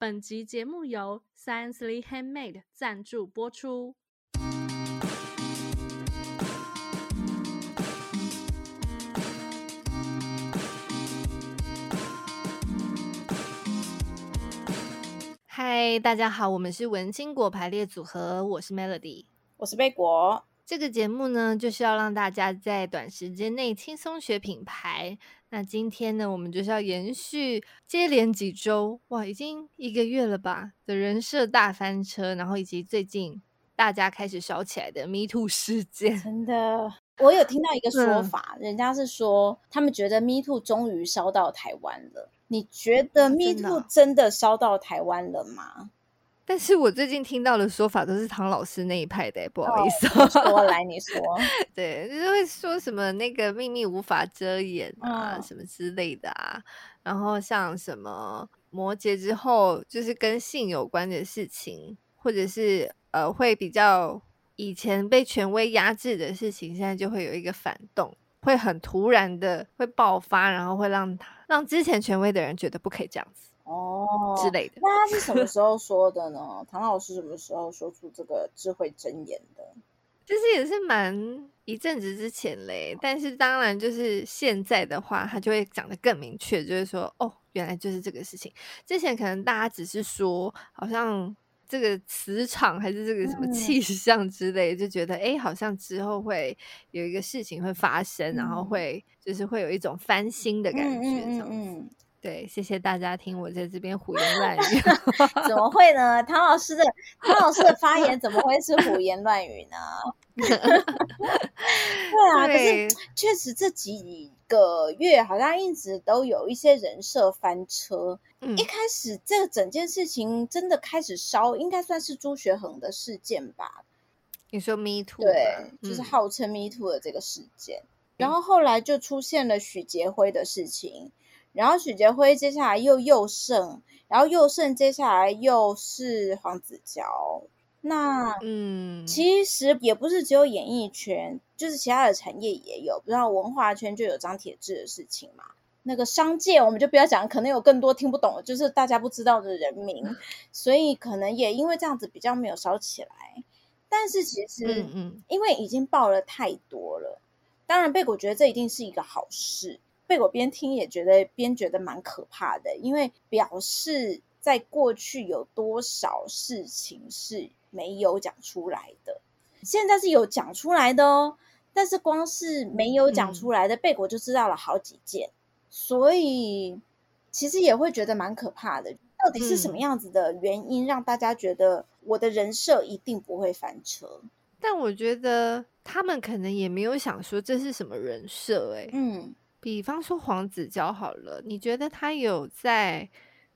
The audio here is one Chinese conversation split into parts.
本集节目由 Sciencely Handmade 赞助播出。嗨，大家好，我们是文青果排列组合，我是 Melody，我是贝果。这个节目呢，就是要让大家在短时间内轻松学品牌。那今天呢，我们就是要延续接连几周，哇，已经一个月了吧的人设大翻车，然后以及最近大家开始烧起来的 Me Too 事件。真的，我有听到一个说法，嗯、人家是说他们觉得 Me Too 终于烧到台湾了。你觉得 Me Too 真的烧到台湾了吗？但是我最近听到的说法都是唐老师那一派的，不好意思，哦、说来你说，对，就是会说什么那个秘密无法遮掩啊，嗯、什么之类的啊，然后像什么摩羯之后，就是跟性有关的事情，或者是呃会比较以前被权威压制的事情，现在就会有一个反动，会很突然的会爆发，然后会让他让之前权威的人觉得不可以这样子。哦，之类的。那他是什么时候说的呢？唐老师什么时候说出这个智慧箴言的？就是也是蛮一阵子之前嘞。但是当然，就是现在的话，他就会讲得更明确，就是说，哦，原来就是这个事情。之前可能大家只是说，好像这个磁场还是这个什么气象之类，嗯、就觉得，哎，好像之后会有一个事情会发生，嗯、然后会就是会有一种翻新的感觉，这样子。对，谢谢大家听我在这边胡言 乱语。怎么会呢？唐老师的唐老师的发言怎么会是胡言乱语呢？对啊，对可是确实这几个月好像一直都有一些人设翻车。嗯、一开始这整件事情真的开始烧，应该算是朱学恒的事件吧？你说 Me Too？对，就是号称 Me Too 的这个事件。嗯、然后后来就出现了许杰辉的事情。然后许杰辉接下来又又胜，然后又胜接下来又是黄子佼。那嗯，其实也不是只有演艺圈，就是其他的产业也有，比如说文化圈就有张铁志的事情嘛。那个商界我们就不要讲，可能有更多听不懂的，就是大家不知道的人名，所以可能也因为这样子比较没有烧起来。但是其实，嗯嗯，因为已经爆了太多了，当然贝果觉得这一定是一个好事。贝果边听也觉得边觉得蛮可怕的，因为表示在过去有多少事情是没有讲出来的，现在是有讲出来的哦。但是光是没有讲出来的，贝果就知道了好几件，所以其实也会觉得蛮可怕的。到底是什么样子的原因让大家觉得我的人设一定不会翻车？但我觉得他们可能也没有想说这是什么人设，哎，嗯。比方说黄子佼好了，你觉得他有在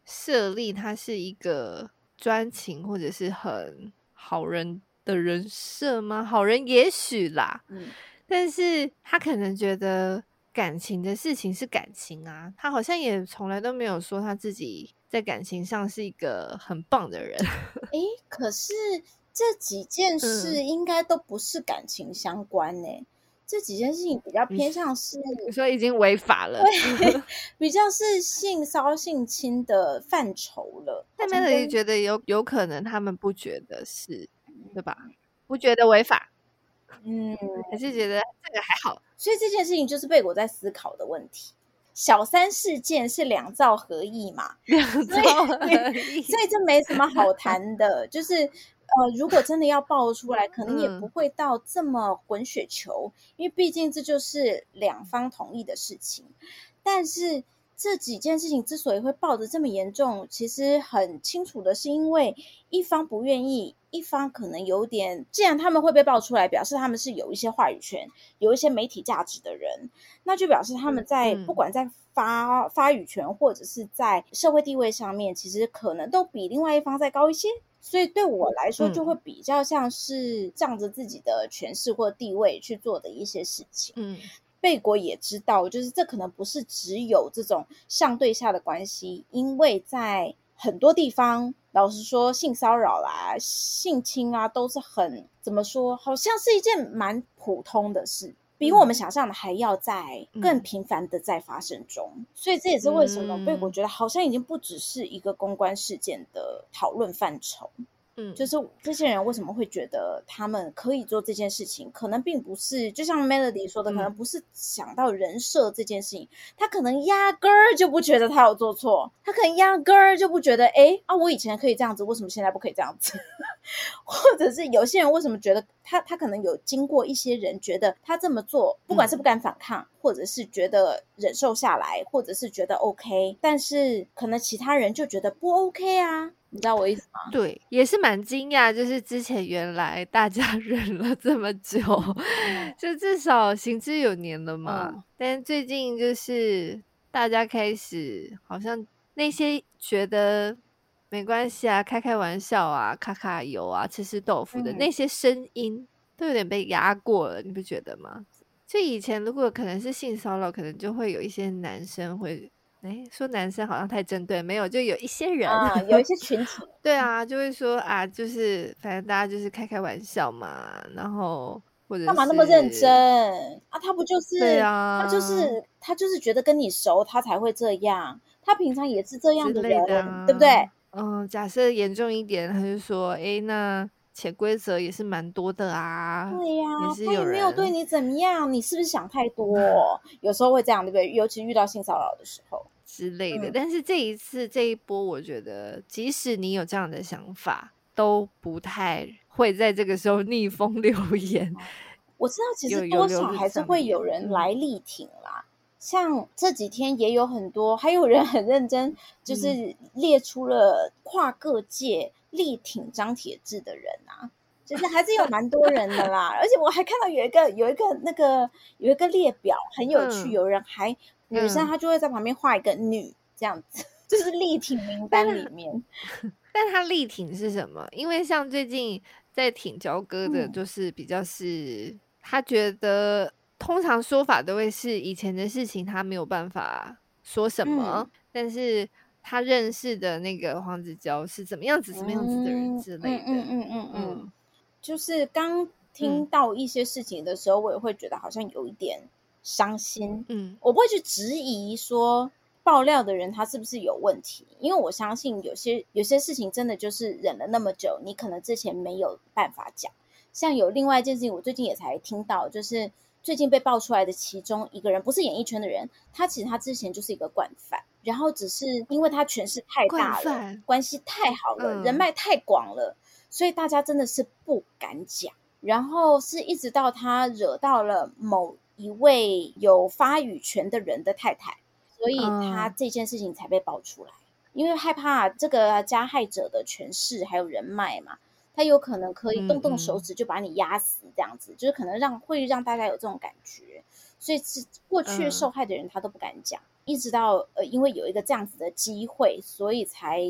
设立他是一个专情或者是很好人的人设吗？好人也许啦，嗯，但是他可能觉得感情的事情是感情啊，他好像也从来都没有说他自己在感情上是一个很棒的人。诶，可是这几件事应该都不是感情相关呢、欸。嗯这几件事情比较偏向是，你说已经违法了，对，比较是性骚性侵的范畴了。但 Melody 觉得有有可能他们不觉得是，对吧？不觉得违法，嗯，还是觉得这个还好。所以这件事情就是贝果在思考的问题。小三事件是两造合意嘛？两造合意，所以这没什么好谈的，就是。呃，如果真的要爆出来，可能也不会到这么滚雪球，嗯、因为毕竟这就是两方同意的事情。但是这几件事情之所以会爆得这么严重，其实很清楚的是，因为一方不愿意，一方可能有点。既然他们会被爆出来，表示他们是有一些话语权、有一些媒体价值的人，那就表示他们在、嗯、不管在发发语权或者是在社会地位上面，其实可能都比另外一方再高一些。所以对我来说，就会比较像是仗着自己的权势或地位去做的一些事情。嗯，贝果也知道，就是这可能不是只有这种上对下的关系，因为在很多地方，老实说，性骚扰啦、性侵啊，都是很怎么说，好像是一件蛮普通的事。比我们想象的还要在更频繁的在发生中。嗯、所以这也是为什么被我觉得好像已经不只是一个公关事件的讨论范畴。嗯，就是这些人为什么会觉得他们可以做这件事情？可能并不是，就像 Melody 说的，可能不是想到人设这件事情，嗯、他可能压根儿就不觉得他有做错，他可能压根儿就不觉得，哎啊，我以前可以这样子，为什么现在不可以这样子？或者是有些人为什么觉得他他可能有经过一些人觉得他这么做，不管是不敢反抗，嗯、或者是觉得忍受下来，或者是觉得 OK，但是可能其他人就觉得不 OK 啊。你知道我意思吗？对，也是蛮惊讶，就是之前原来大家 忍了这么久，嗯、就至少行之有年了嘛。嗯、但最近就是大家开始，好像那些觉得没关系啊、开开玩笑啊、卡卡油啊、吃吃豆腐的那些声音，都有点被压过了，你不觉得吗？就以前如果可能是性骚扰，可能就会有一些男生会。哎，说男生好像太针对，没有，就有一些人，啊、有一些群体，对啊，就会说啊，就是反正大家就是开开玩笑嘛，然后或者干嘛那么认真啊？他不就是对啊？他就是他就是觉得跟你熟，他才会这样。他平常也是这样的人，的啊、对不对？嗯，假设严重一点，他就说，哎，那潜规则也是蛮多的啊。对呀、啊，他也没有对你怎么样，你是不是想太多？有时候会这样，对不对？尤其遇到性骚扰的时候。之类的，但是这一次这一波，我觉得即使你有这样的想法，都不太会在这个时候逆风 留言。我知道，其实多少还是会有人来力挺啦。像这几天也有很多，还有人很认真，就是列出了跨各界力挺张铁志的人啊，就是还是有蛮多人的啦。而且我还看到有一个有一个那个有一个列表很有趣，有人还。女生她就会在旁边画一个女这样子，就是力挺名单里面。但她力挺是什么？因为像最近在挺焦哥的，就是比较是他觉得通常说法都会是以前的事情，他没有办法说什么。但是他认识的那个黄子佼是怎么样子、什么样子的人之类的。嗯嗯嗯嗯嗯，就是刚听到一些事情的时候，我也会觉得好像有一点。伤心，嗯，我不会去质疑说爆料的人他是不是有问题，因为我相信有些有些事情真的就是忍了那么久，你可能之前没有办法讲。像有另外一件事情，我最近也才听到，就是最近被爆出来的其中一个人，不是演艺圈的人，他其实他之前就是一个惯犯，然后只是因为他权势太大了，关系太好了，人脉太广了，所以大家真的是不敢讲。然后是一直到他惹到了某。一位有发语权的人的太太，所以他这件事情才被爆出来。嗯、因为害怕这个加害者的权势还有人脉嘛，他有可能可以动动手指就把你压死，这样子、嗯、就是可能让会让大家有这种感觉。所以是过去受害的人他都不敢讲，嗯、一直到呃因为有一个这样子的机会，所以才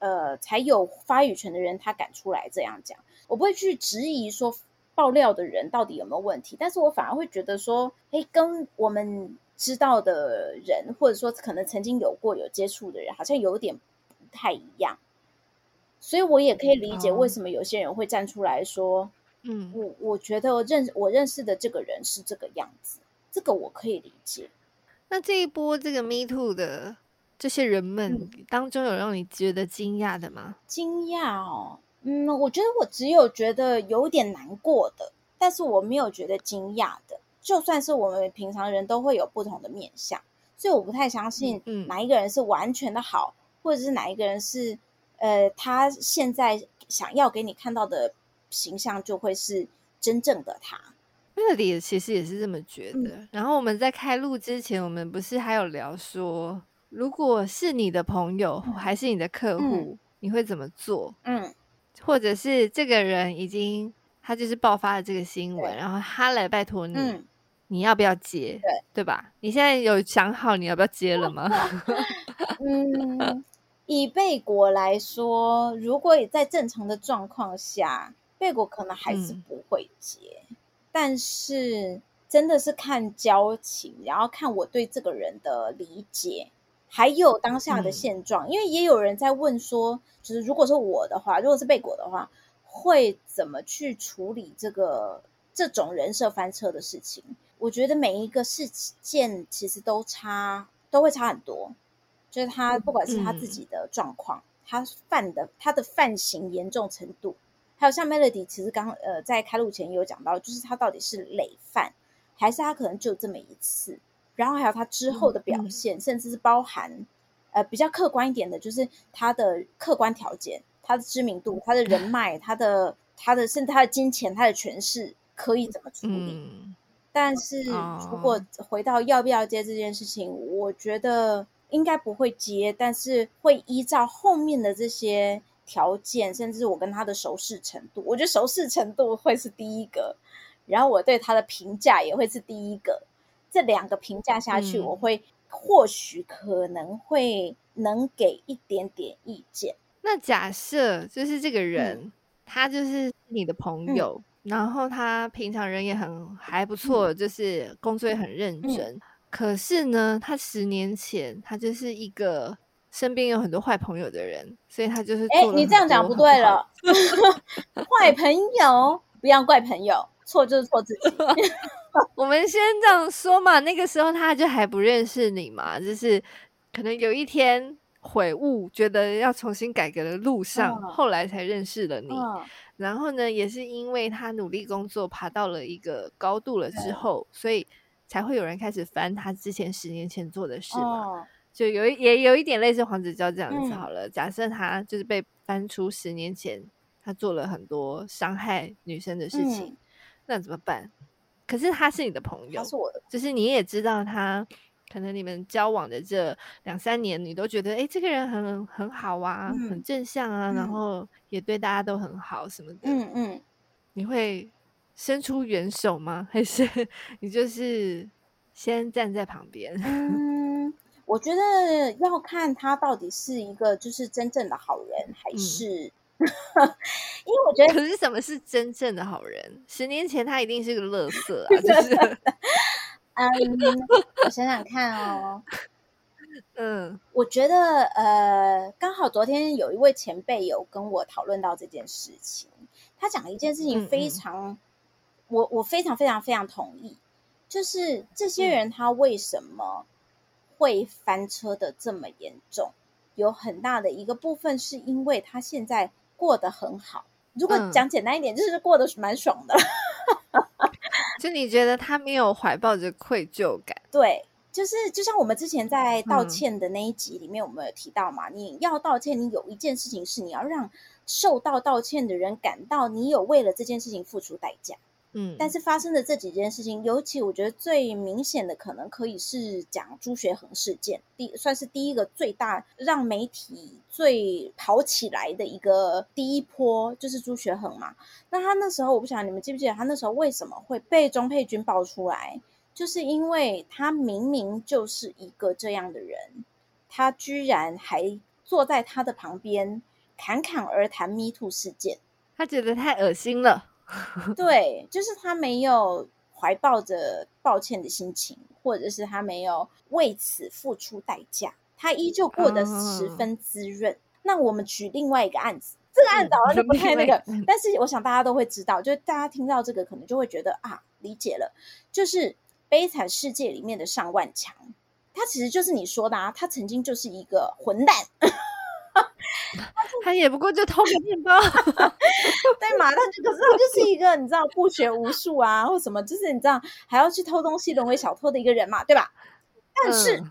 呃才有发语权的人他敢出来这样讲。我不会去质疑说。爆料的人到底有没有问题？但是我反而会觉得说，诶，跟我们知道的人，或者说可能曾经有过有接触的人，好像有点不太一样。所以我也可以理解为什么有些人会站出来说，嗯，我我觉得我认我认识的这个人是这个样子，这个我可以理解。那这一波这个 Me Too 的这些人们当中，有让你觉得惊讶的吗？惊讶哦。嗯，我觉得我只有觉得有点难过的，但是我没有觉得惊讶的。就算是我们平常人都会有不同的面相，所以我不太相信，哪一个人是完全的好，嗯、或者是哪一个人是，呃，他现在想要给你看到的形象就会是真正的他。Melody 其实也是这么觉得。嗯、然后我们在开录之前，我们不是还有聊说，如果是你的朋友还是你的客户，嗯、你会怎么做？嗯。或者是这个人已经他就是爆发了这个新闻，然后他来拜托你，嗯、你要不要接？对对吧？你现在有想好你要不要接了吗？嗯，以贝果来说，如果也在正常的状况下，贝果可能还是不会接。嗯、但是真的是看交情，然后看我对这个人的理解。还有当下的现状，嗯、因为也有人在问说，就是如果是我的话，如果是贝果的话，会怎么去处理这个这种人设翻车的事情？我觉得每一个事件其实都差，都会差很多。就是他不管是他自己的状况，嗯、他犯的他的犯行严重程度，还有像 Melody，其实刚呃在开录前也有讲到，就是他到底是累犯，还是他可能就这么一次，然后还有他之后的表现，甚至是包含呃比较客观一点的，就是他的客观条件，他的知名度，他的人脉，他的他的甚至他的金钱，他的权势可以怎么处理？嗯、但是如果回到要不要接这件事情，我觉得。应该不会接，但是会依照后面的这些条件，甚至我跟他的熟识程度，我觉得熟识程度会是第一个，然后我对他的评价也会是第一个。这两个评价下去，嗯、我会或许可能会能给一点点意见。那假设就是这个人，嗯、他就是你的朋友，嗯、然后他平常人也很还不错，嗯、就是工作也很认真。嗯可是呢，他十年前他就是一个身边有很多坏朋友的人，所以他就是哎，你这样讲不对了，坏朋友不要怪朋友，错就是错自己。我们先这样说嘛，那个时候他就还不认识你嘛，就是可能有一天悔悟，觉得要重新改革的路上，嗯、后来才认识了你。嗯、然后呢，也是因为他努力工作，爬到了一个高度了之后，嗯、所以。才会有人开始翻他之前十年前做的事嘛？Oh. 就有也有一点类似黄子佼这样子好了。嗯、假设他就是被翻出十年前他做了很多伤害女生的事情，嗯、那怎么办？可是他是你的朋友，他是我的，就是你也知道他可能你们交往的这两三年，你都觉得哎、欸，这个人很很好啊，嗯、很正向啊，嗯、然后也对大家都很好什么的。嗯嗯，你会。伸出援手吗？还是你就是先站在旁边？嗯，我觉得要看他到底是一个就是真正的好人，还是、嗯、因为我觉得，可是什么是真正的好人？十年前他一定是个乐色啊！就是，嗯，我想想看哦，嗯，我觉得呃，刚好昨天有一位前辈有跟我讨论到这件事情，他讲一件事情非常。嗯嗯我我非常非常非常同意，就是这些人他为什么会翻车的这么严重？嗯、有很大的一个部分是因为他现在过得很好。如果讲简单一点，嗯、就是过得蛮爽的。就你觉得他没有怀抱着愧疚感？对，就是就像我们之前在道歉的那一集里面，我们有提到嘛，嗯、你要道歉，你有一件事情是你要让受到道歉的人感到你有为了这件事情付出代价。嗯，但是发生的这几件事情，尤其我觉得最明显的，可能可以是讲朱学恒事件，第算是第一个最大让媒体最跑起来的一个第一波，就是朱学恒嘛。那他那时候，我不晓得你们记不记得，他那时候为什么会被钟佩君爆出来，就是因为他明明就是一个这样的人，他居然还坐在他的旁边侃侃而谈 Me Too 事件，他觉得太恶心了。对，就是他没有怀抱着抱歉的心情，或者是他没有为此付出代价，他依旧过得十分滋润。嗯、那我们举另外一个案子，这个案子好像就不太那个，嗯、但是我想大家都会知道，就是大家听到这个可能就会觉得啊，理解了，就是《悲惨世界》里面的尚万强，他其实就是你说的啊，他曾经就是一个混蛋。他也不过就偷个面包，对嘛？他就可是他就是一个你知道不学无术啊，或什么，就是你知道还要去偷东西，沦为小偷的一个人嘛，对吧？但是，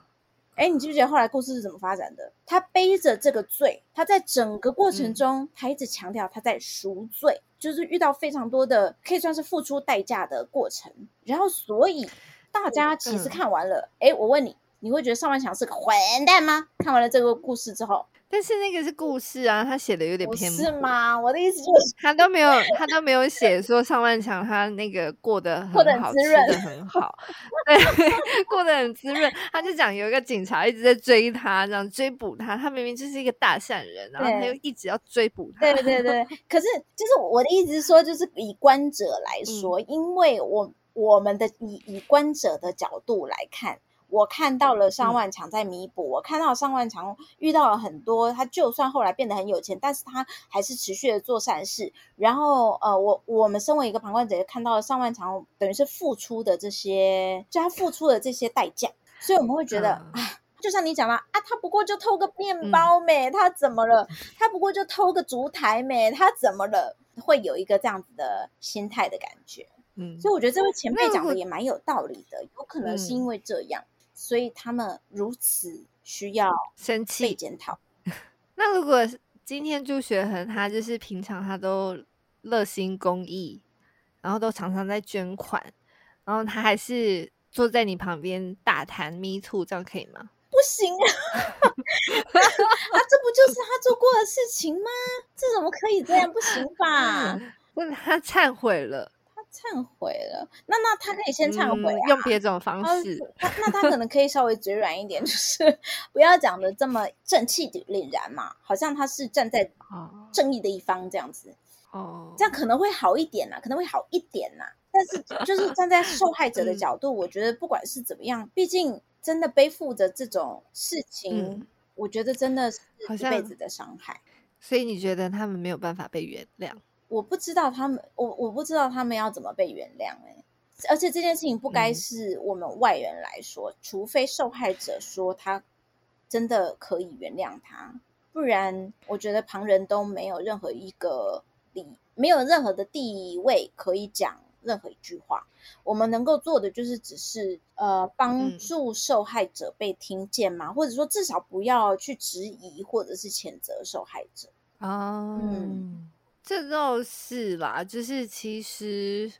哎、嗯，你记不记得后来故事是怎么发展的？他背着这个罪，他在整个过程中，嗯、他一直强调他在赎罪，就是遇到非常多的可以算是付出代价的过程。然后，所以大家其实看完了，哎、嗯，我问你，你会觉得上万强是个混蛋吗？看完了这个故事之后。但是那个是故事啊，他写的有点偏，是吗？我的意思就是，他都没有，他都没有写说上万强他那个过得很好，吃的很好，对，过得很滋润。他就讲有一个警察一直在追他，这样追捕他，他明明就是一个大善人，然后他又一直要追捕他。对对对，可是就是我的意思是说，就是以观者来说，嗯、因为我我们的以以观者的角度来看。我看到了上万强在弥补，嗯、我看到上万强遇到了很多，他就算后来变得很有钱，但是他还是持续的做善事。然后，呃，我我们身为一个旁观者，看到了上万强等于是付出的这些，就他付出的这些代价，所以我们会觉得，啊、嗯，就像你讲了啊，他不过就偷个面包没，他怎么了？他不过就偷个烛台没，他怎么了？会有一个这样子的心态的感觉。嗯，所以我觉得这位前辈讲的也蛮有道理的，有可能是因为这样。所以他们如此需要生气被检讨。那如果今天朱学恒他就是平常他都热心公益，然后都常常在捐款，然后他还是坐在你旁边大谈 Me Too，这样可以吗？不行啊！啊，这不就是他做过的事情吗？这怎么可以这样？不行吧？问他忏悔了。忏悔了，那那他可以先忏悔、啊嗯，用别种方式。他那他可能可以稍微嘴软一点，就是 不要讲的这么正气凛然嘛，好像他是站在正义的一方这样子。哦，这样可能会好一点呐，可能会好一点呐。但是就是站在受害者的角度，嗯、我觉得不管是怎么样，毕竟真的背负着这种事情，嗯、我觉得真的是一辈子的伤害。所以你觉得他们没有办法被原谅？我不知道他们，我我不知道他们要怎么被原谅哎，而且这件事情不该是我们外人来说，嗯、除非受害者说他真的可以原谅他，不然我觉得旁人都没有任何一个理，没有任何的地位可以讲任何一句话。我们能够做的就是只是呃帮助受害者被听见嘛，嗯、或者说至少不要去质疑或者是谴责受害者。啊，嗯。这倒是啦，就是其实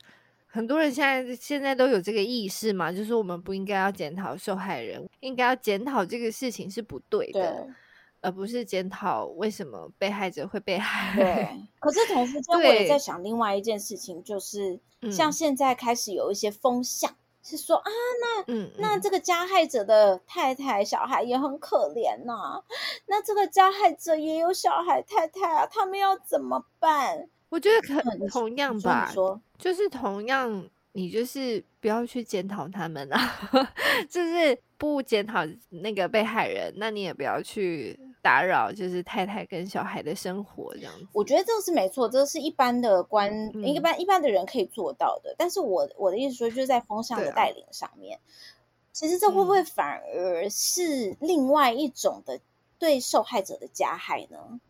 很多人现在现在都有这个意识嘛，就是我们不应该要检讨受害人，应该要检讨这个事情是不对的，对而不是检讨为什么被害者会被害。对，可是同时间我也在想另外一件事情，就是像现在开始有一些风向。嗯是说啊，那嗯，那这个加害者的太太、小孩也很可怜呐、啊。那这个加害者也有小孩、太太啊，他们要怎么办？我觉得可同样吧，说就是同样，你就是不要去检讨他们啊，就是不检讨那个被害人，那你也不要去。打扰就是太太跟小孩的生活这样子，我觉得这个是没错，这个是一般的关，嗯、一般一般的人可以做到的。但是我我的意思说，就是在风向的带领上面，啊、其实这会不会反而是另外一种的对受害者的加害呢？嗯、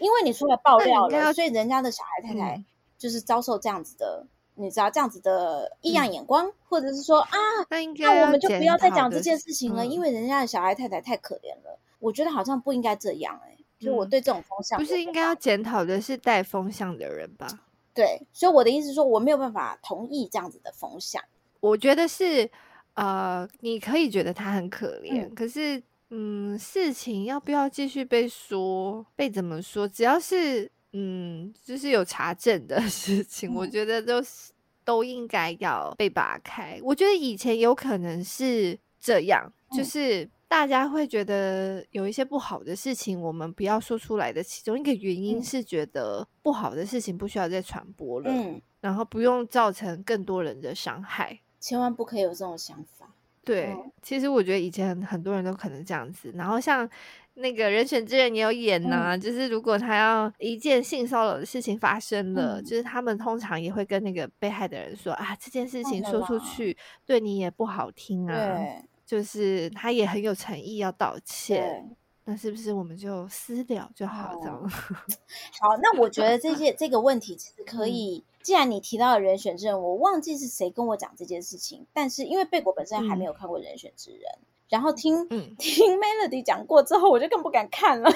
因为你出来爆料了，所以人家的小孩太太就是遭受这样子的，嗯、你知道这样子的异样眼光，嗯、或者是说啊，那应该那我们就不要再讲这件事情了，嗯、因为人家的小孩太太太可怜了。我觉得好像不应该这样哎、欸，就我对这种风向不是应该要检讨的是带风向的人吧？对，所以我的意思是说，我没有办法同意这样子的风向。我觉得是呃，你可以觉得他很可怜，嗯、可是嗯，事情要不要继续被说，被怎么说？只要是嗯，就是有查证的 事情，嗯、我觉得都是都应该要被拔开。我觉得以前有可能是这样，嗯、就是。大家会觉得有一些不好的事情，我们不要说出来的其中一个原因是觉得不好的事情不需要再传播了，嗯，然后不用造成更多人的伤害，千万不可以有这种想法。对，嗯，其实我觉得以前很多人都可能这样子。然后像那个人选之人也有演呐，啊，嗯，就是如果他要一件性骚扰的事情发生了，嗯，就是他们通常也会跟那个被害的人说啊，这件事情说出去对你也不好听啊。对。就是他也很有诚意要道歉，那是不是我们就私了就好这样？哦、好，那我觉得这些这个问题其实可以，嗯、既然你提到了人选之人，我忘记是谁跟我讲这件事情，但是因为贝果本身还没有看过人选之人，嗯、然后听、嗯、听 Melody 讲过之后，我就更不敢看了。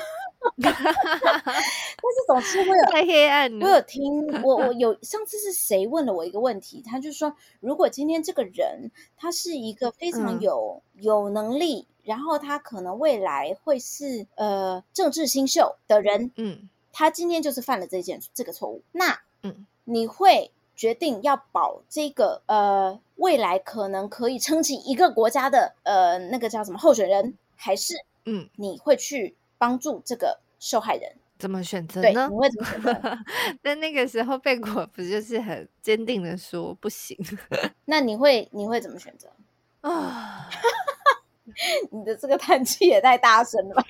但是总是会有 太黑暗。我有听，我 我有上次是谁问了我一个问题，他就说，如果今天这个人他是一个非常有、嗯、有能力，然后他可能未来会是呃政治新秀的人，嗯，他今天就是犯了这件这个错误，那嗯，你会决定要保这个呃未来可能可以撑起一个国家的呃那个叫什么候选人，还是嗯你会去？帮助这个受害人怎么选择呢？你会怎么选择？但那个时候贝果不就是很坚定的说不行？那你会你会怎么选择啊？你的这个叹气也太大声了吧。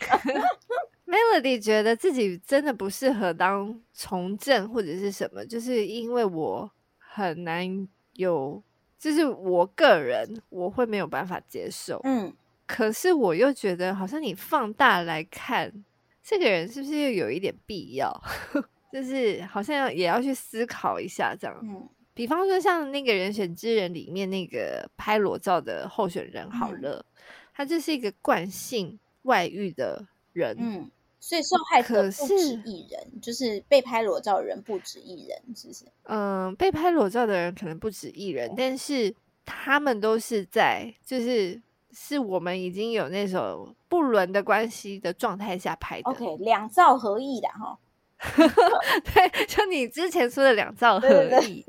Melody 觉得自己真的不适合当从政或者是什么，就是因为我很难有，就是我个人我会没有办法接受。嗯，可是我又觉得好像你放大来看，这个人是不是又有一点必要？就是好像也要去思考一下这样。嗯，比方说像那个人选之人里面那个拍裸照的候选人好了，嗯，他就是一个惯性外遇的人。嗯。所以受害者不止一人，就是被拍裸照的人不止一人，是不是？嗯，被拍裸照的人可能不止一人，但是他们都是在，就是是我们已经有那种不伦的关系的状态下拍的。OK，两造合意的哈。对，就你之前说的两造合意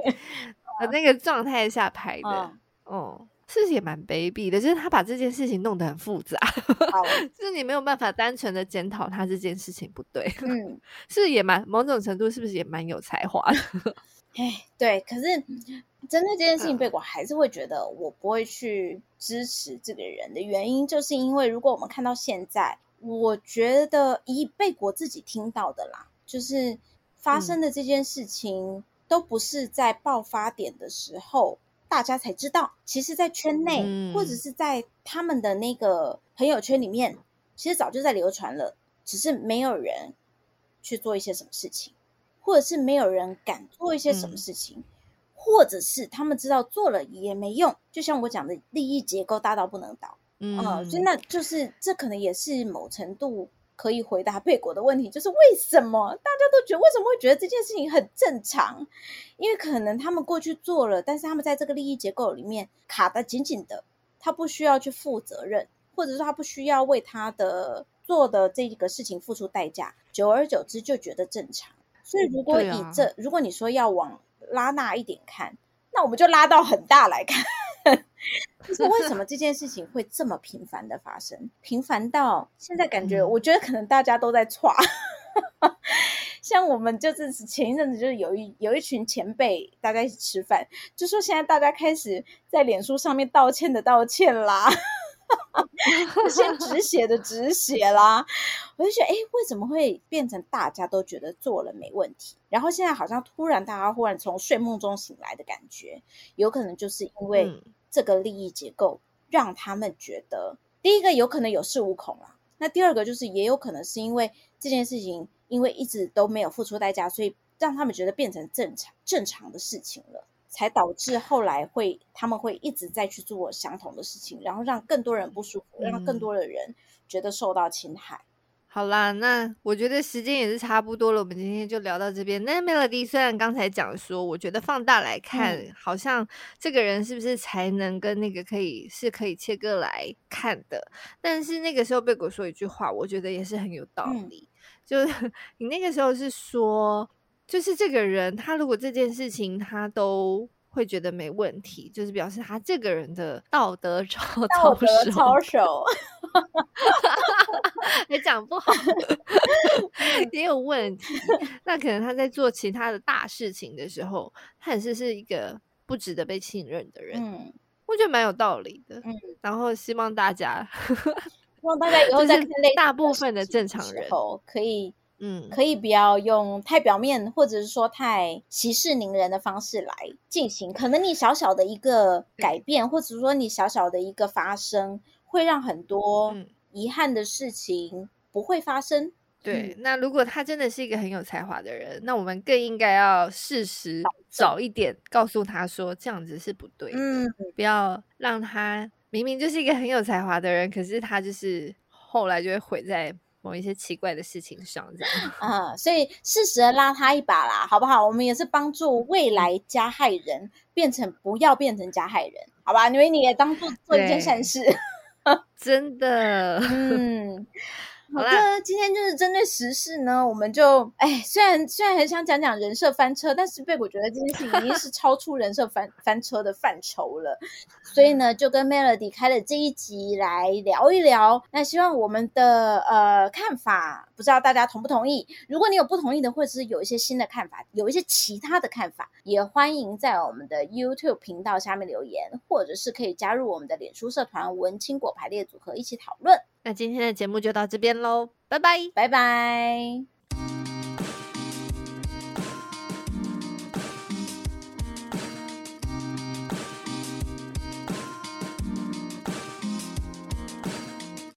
的那个状态下拍的，哦、是不是也蛮卑鄙的？就是他把这件事情弄得很复杂，就是你没有办法单纯的检讨他这件事情不对。嗯，是也蛮某种程度，是不是也蛮有才华的？哎，对。可是针对这件事情，贝果还是会觉得我不会去支持这个人的原因，就是因为如果我们看到现在，我觉得以贝果自己听到的啦，就是发生的这件事情都不是在爆发点的时候。大家才知道，其实，在圈内、嗯、或者是在他们的那个朋友圈里面，其实早就在流传了，只是没有人去做一些什么事情，或者是没有人敢做一些什么事情，嗯、或者是他们知道做了也没用。就像我讲的，利益结构大到不能倒，嗯，呃、所以那就是这可能也是某程度。可以回答贝果的问题，就是为什么大家都觉得，为什么会觉得这件事情很正常？因为可能他们过去做了，但是他们在这个利益结构里面卡得紧紧的，他不需要去负责任，或者说他不需要为他的做的这个事情付出代价，久而久之就觉得正常。所以如果以这，如果你说要往拉那一点看，那我们就拉到很大来看。就是为什么这件事情会这么频繁的发生？频繁到现在感觉，我觉得可能大家都在剉。像我们就是前一阵子就是有一有一群前辈，大家一起吃饭，就说现在大家开始在脸书上面道歉的道歉啦，先止血的止血啦。我就觉得，哎，为什么会变成大家都觉得做了没问题？然后现在好像突然大家忽然从睡梦中醒来的感觉，有可能就是因为。嗯这个利益结构让他们觉得，第一个有可能有恃无恐啦。那第二个就是，也有可能是因为这件事情，因为一直都没有付出代价，所以让他们觉得变成正常正常的事情了，才导致后来会他们会一直在去做相同的事情，然后让更多人不舒服，让更多的人觉得受到侵害。好啦，那我觉得时间也是差不多了，我们今天就聊到这边。那 Melody 虽然刚才讲说，我觉得放大来看，嗯，好像这个人是不是才能跟那个可以是可以切割来看的，但是那个时候贝果说一句话，我觉得也是很有道理，嗯，就是 你那个时候是说，就是这个人他如果这件事情他都。会觉得没问题，就是表示他这个人的道德操道 德操守，也 讲不好，也有问题。那可能他在做其他的大事情的时候，他也是是一个不值得被信任的人。嗯，我觉得蛮有道理的。嗯，然后希望大家，希望大家以后在看大部分的正常人可以。嗯，可以不要用太表面，或者是说太息事宁人的方式来进行。可能你小小的一个改变，或者说你小小的一个发生，会让很多遗憾的事情不会发生。对，那如果他真的是一个很有才华的人，那我们更应该要适时早一点告诉他说这样子是不对的。嗯，不要让他明明就是一个很有才华的人，可是他就是后来就会毁在。某一些奇怪的事情上，这样啊，所以适时的拉他一把啦，好不好？我们也是帮助未来加害人变成不要变成加害人，好吧？因为你也当做做一件善事，真的，嗯，好的，今天就是针对时事呢，我们就哎，虽然虽然很想讲讲人设翻车，但是被我觉得这件事情已经是超出人设翻翻车的范畴了，所以呢，就跟 Melody 开了这一集来聊一聊。那希望我们的呃看法，不知道大家同不同意？如果你有不同意的，或者是有一些新的看法，有一些其他的看法，也欢迎在我们的 YouTube 频道下面留言，或者是可以加入我们的脸书社团“文青果排列组合”一起讨论。那今天的节目就到这边喽，拜拜，拜拜。